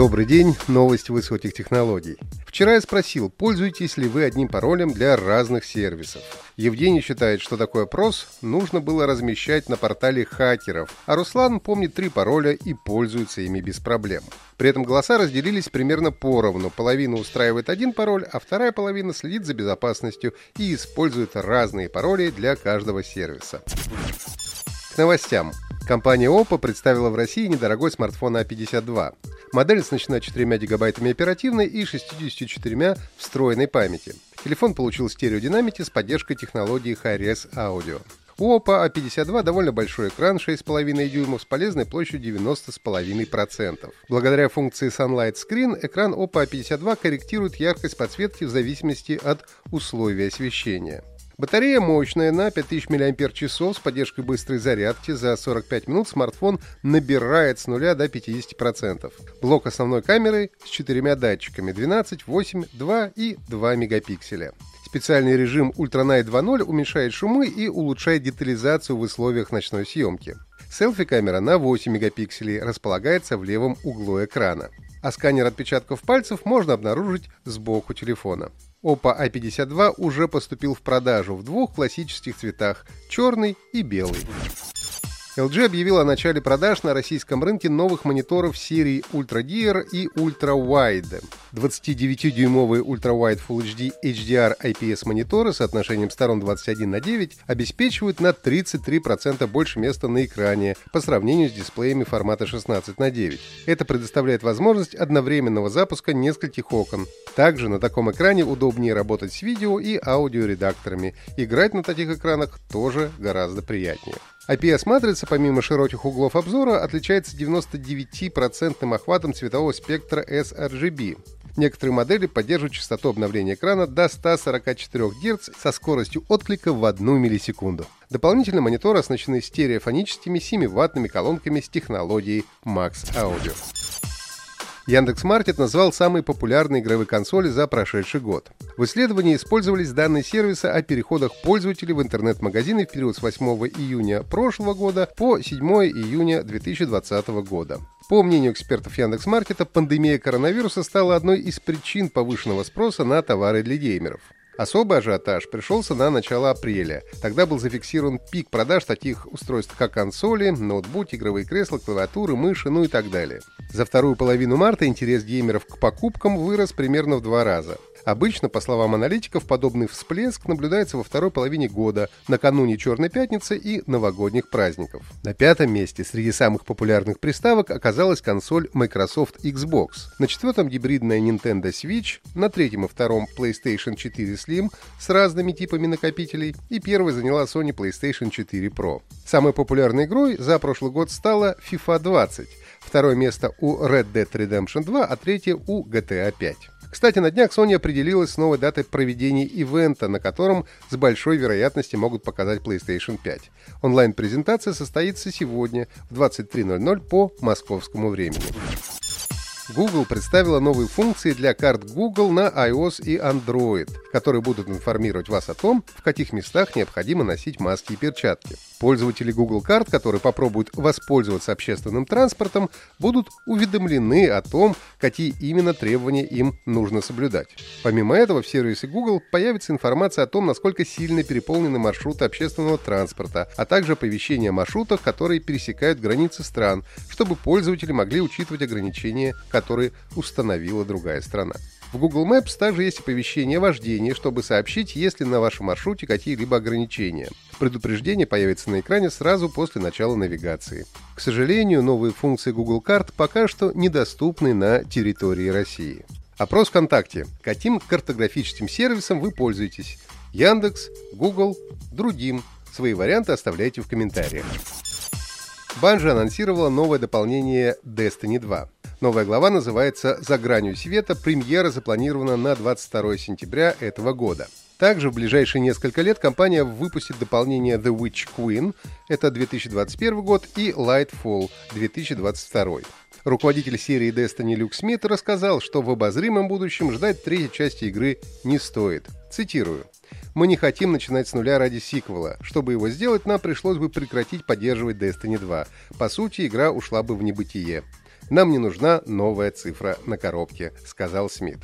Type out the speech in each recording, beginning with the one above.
Добрый день, новость высоких технологий. Вчера я спросил, пользуетесь ли вы одним паролем для разных сервисов. Евгений считает, что такой опрос нужно было размещать на портале хакеров, а Руслан помнит три пароля и пользуется ими без проблем. При этом голоса разделились примерно поровну. Половина устраивает один пароль, а вторая половина следит за безопасностью и использует разные пароли для каждого сервиса. К новостям. Компания Oppo представила в России недорогой смартфон A52. Модель оснащена 4 гигабайтами оперативной и 64 встроенной памяти. Телефон получил стереодинамики с поддержкой технологии Hi-Res Audio. У Oppo A52 довольно большой экран 6,5 дюймов с полезной площадью 90,5%. Благодаря функции Sunlight Screen экран Oppo A52 корректирует яркость подсветки в зависимости от условий освещения. Батарея мощная, на 5000 мАч с поддержкой быстрой зарядки. За 45 минут смартфон набирает с 0 до 50%. Блок основной камеры с четырьмя датчиками 12, 8, 2 и 2 мегапикселя. Специальный режим Ultra Night 2.0 уменьшает шумы и улучшает детализацию в условиях ночной съемки. Селфи-камера на 8 мегапикселей располагается в левом углу экрана. А сканер отпечатков пальцев можно обнаружить сбоку телефона. Oppo A52 уже поступил в продажу в двух классических цветах – черный и белый. LG объявила о начале продаж на российском рынке новых мониторов серии Ultra Gear и Ultra Wide. 29-дюймовые Ultra Wide Full HD HDR IPS мониторы с отношением сторон 21 на 9 обеспечивают на 33% больше места на экране по сравнению с дисплеями формата 16 на 9. Это предоставляет возможность одновременного запуска нескольких окон. Также на таком экране удобнее работать с видео и аудиоредакторами. Играть на таких экранах тоже гораздо приятнее. IPS-матрица, помимо широких углов обзора, отличается 99% охватом цветового спектра sRGB. Некоторые модели поддерживают частоту обновления экрана до 144 Гц со скоростью отклика в 1 миллисекунду. Дополнительно мониторы оснащены стереофоническими 7-ваттными колонками с технологией Max Audio. Яндекс.Маркет назвал самые популярные игровые консоли за прошедший год. В исследовании использовались данные сервиса о переходах пользователей в интернет-магазины в период с 8 июня прошлого года по 7 июня 2020 года. По мнению экспертов Яндекс.Маркета, пандемия коронавируса стала одной из причин повышенного спроса на товары для геймеров. Особый ажиотаж пришелся на начало апреля. Тогда был зафиксирован пик продаж таких устройств, как консоли, ноутбуки, игровые кресла, клавиатуры, мыши, ну и так далее. За вторую половину марта интерес геймеров к покупкам вырос примерно в два раза. Обычно, по словам аналитиков, подобный всплеск наблюдается во второй половине года, накануне Черной пятницы и новогодних праздников. На пятом месте среди самых популярных приставок оказалась консоль Microsoft Xbox. На четвертом гибридная Nintendo Switch, на третьем и втором PlayStation 4 Slim с разными типами накопителей, и первой заняла Sony PlayStation 4 Pro. Самой популярной игрой за прошлый год стала FIFA 20. Второе место у Red Dead Redemption 2, а третье у GTA 5. Кстати, на днях Sony определилась с новой датой проведения ивента, на котором с большой вероятностью могут показать PlayStation 5. Онлайн-презентация состоится сегодня в 23.00 по московскому времени. Google представила новые функции для карт Google на iOS и Android, которые будут информировать вас о том, в каких местах необходимо носить маски и перчатки. Пользователи Google карт, которые попробуют воспользоваться общественным транспортом, будут уведомлены о том, какие именно требования им нужно соблюдать. Помимо этого, в сервисе Google появится информация о том, насколько сильно переполнены маршруты общественного транспорта, а также оповещения о маршрутах, которые пересекают границы стран, чтобы пользователи могли учитывать ограничения, установила другая страна. В Google Maps также есть оповещение о вождении, чтобы сообщить, есть ли на вашем маршруте какие-либо ограничения. Предупреждение появится на экране сразу после начала навигации. К сожалению, новые функции Google карт пока что недоступны на территории России. Опрос ВКонтакте. Каким картографическим сервисом вы пользуетесь? Яндекс, Google, другим. Свои варианты оставляйте в комментариях. Bungie анонсировала новое дополнение Destiny 2. Новая глава называется «За гранью света». Премьера запланирована на 22 сентября этого года. Также в ближайшие несколько лет компания выпустит дополнение The Witch Queen, это 2021 год, и Lightfall 2022. Руководитель серии Destiny Люк Смит рассказал, что в обозримом будущем ждать третьей части игры не стоит. Цитирую. «Мы не хотим начинать с нуля ради сиквела. Чтобы его сделать, нам пришлось бы прекратить поддерживать Destiny 2. По сути, игра ушла бы в небытие. Нам не нужна новая цифра на коробке», — сказал Смит.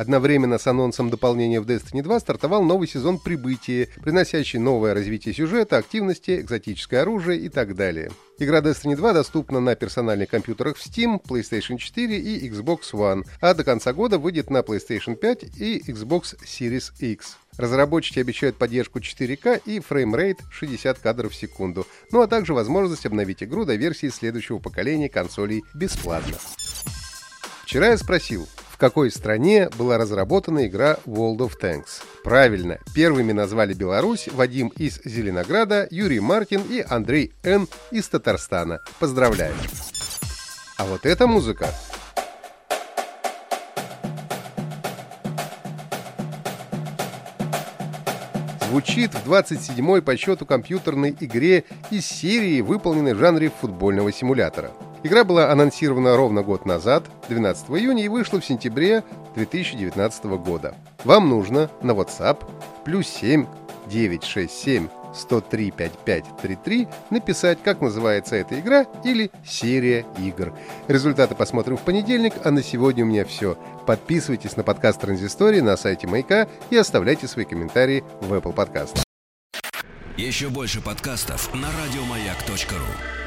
Одновременно с анонсом дополнения в Destiny 2 стартовал новый сезон «Прибытие», приносящий новое развитие сюжета, активности, экзотическое оружие и так далее. Игра Destiny 2 доступна на персональных компьютерах в Steam, PlayStation 4 и Xbox One, а до конца года выйдет на PlayStation 5 и Xbox Series X. Разработчики обещают поддержку 4К и фреймрейт 60 кадров в секунду, ну а также возможность обновить игру до версии следующего поколения консолей бесплатно. Вчера я спросил, какой стране была разработана игра World of Tanks. Правильно, первыми назвали Беларусь Вадим из Зеленограда, Юрий Мартин и Андрей Н. из Татарстана. Поздравляю! А вот эта музыка звучит в 27-й по счету компьютерной игре из серии, выполненной в жанре футбольного симулятора. Игра была анонсирована ровно год назад, 12 июня, и вышла в сентябре 2019 года. Вам нужно на WhatsApp плюс 7 967 103 5533 написать, как называется эта игра или серия игр. Результаты посмотрим в понедельник, а на сегодня у меня все. Подписывайтесь на подкаст Транзистории на сайте Маяка и оставляйте свои комментарии в Apple Podcast. Еще больше подкастов на радиомаяк.ру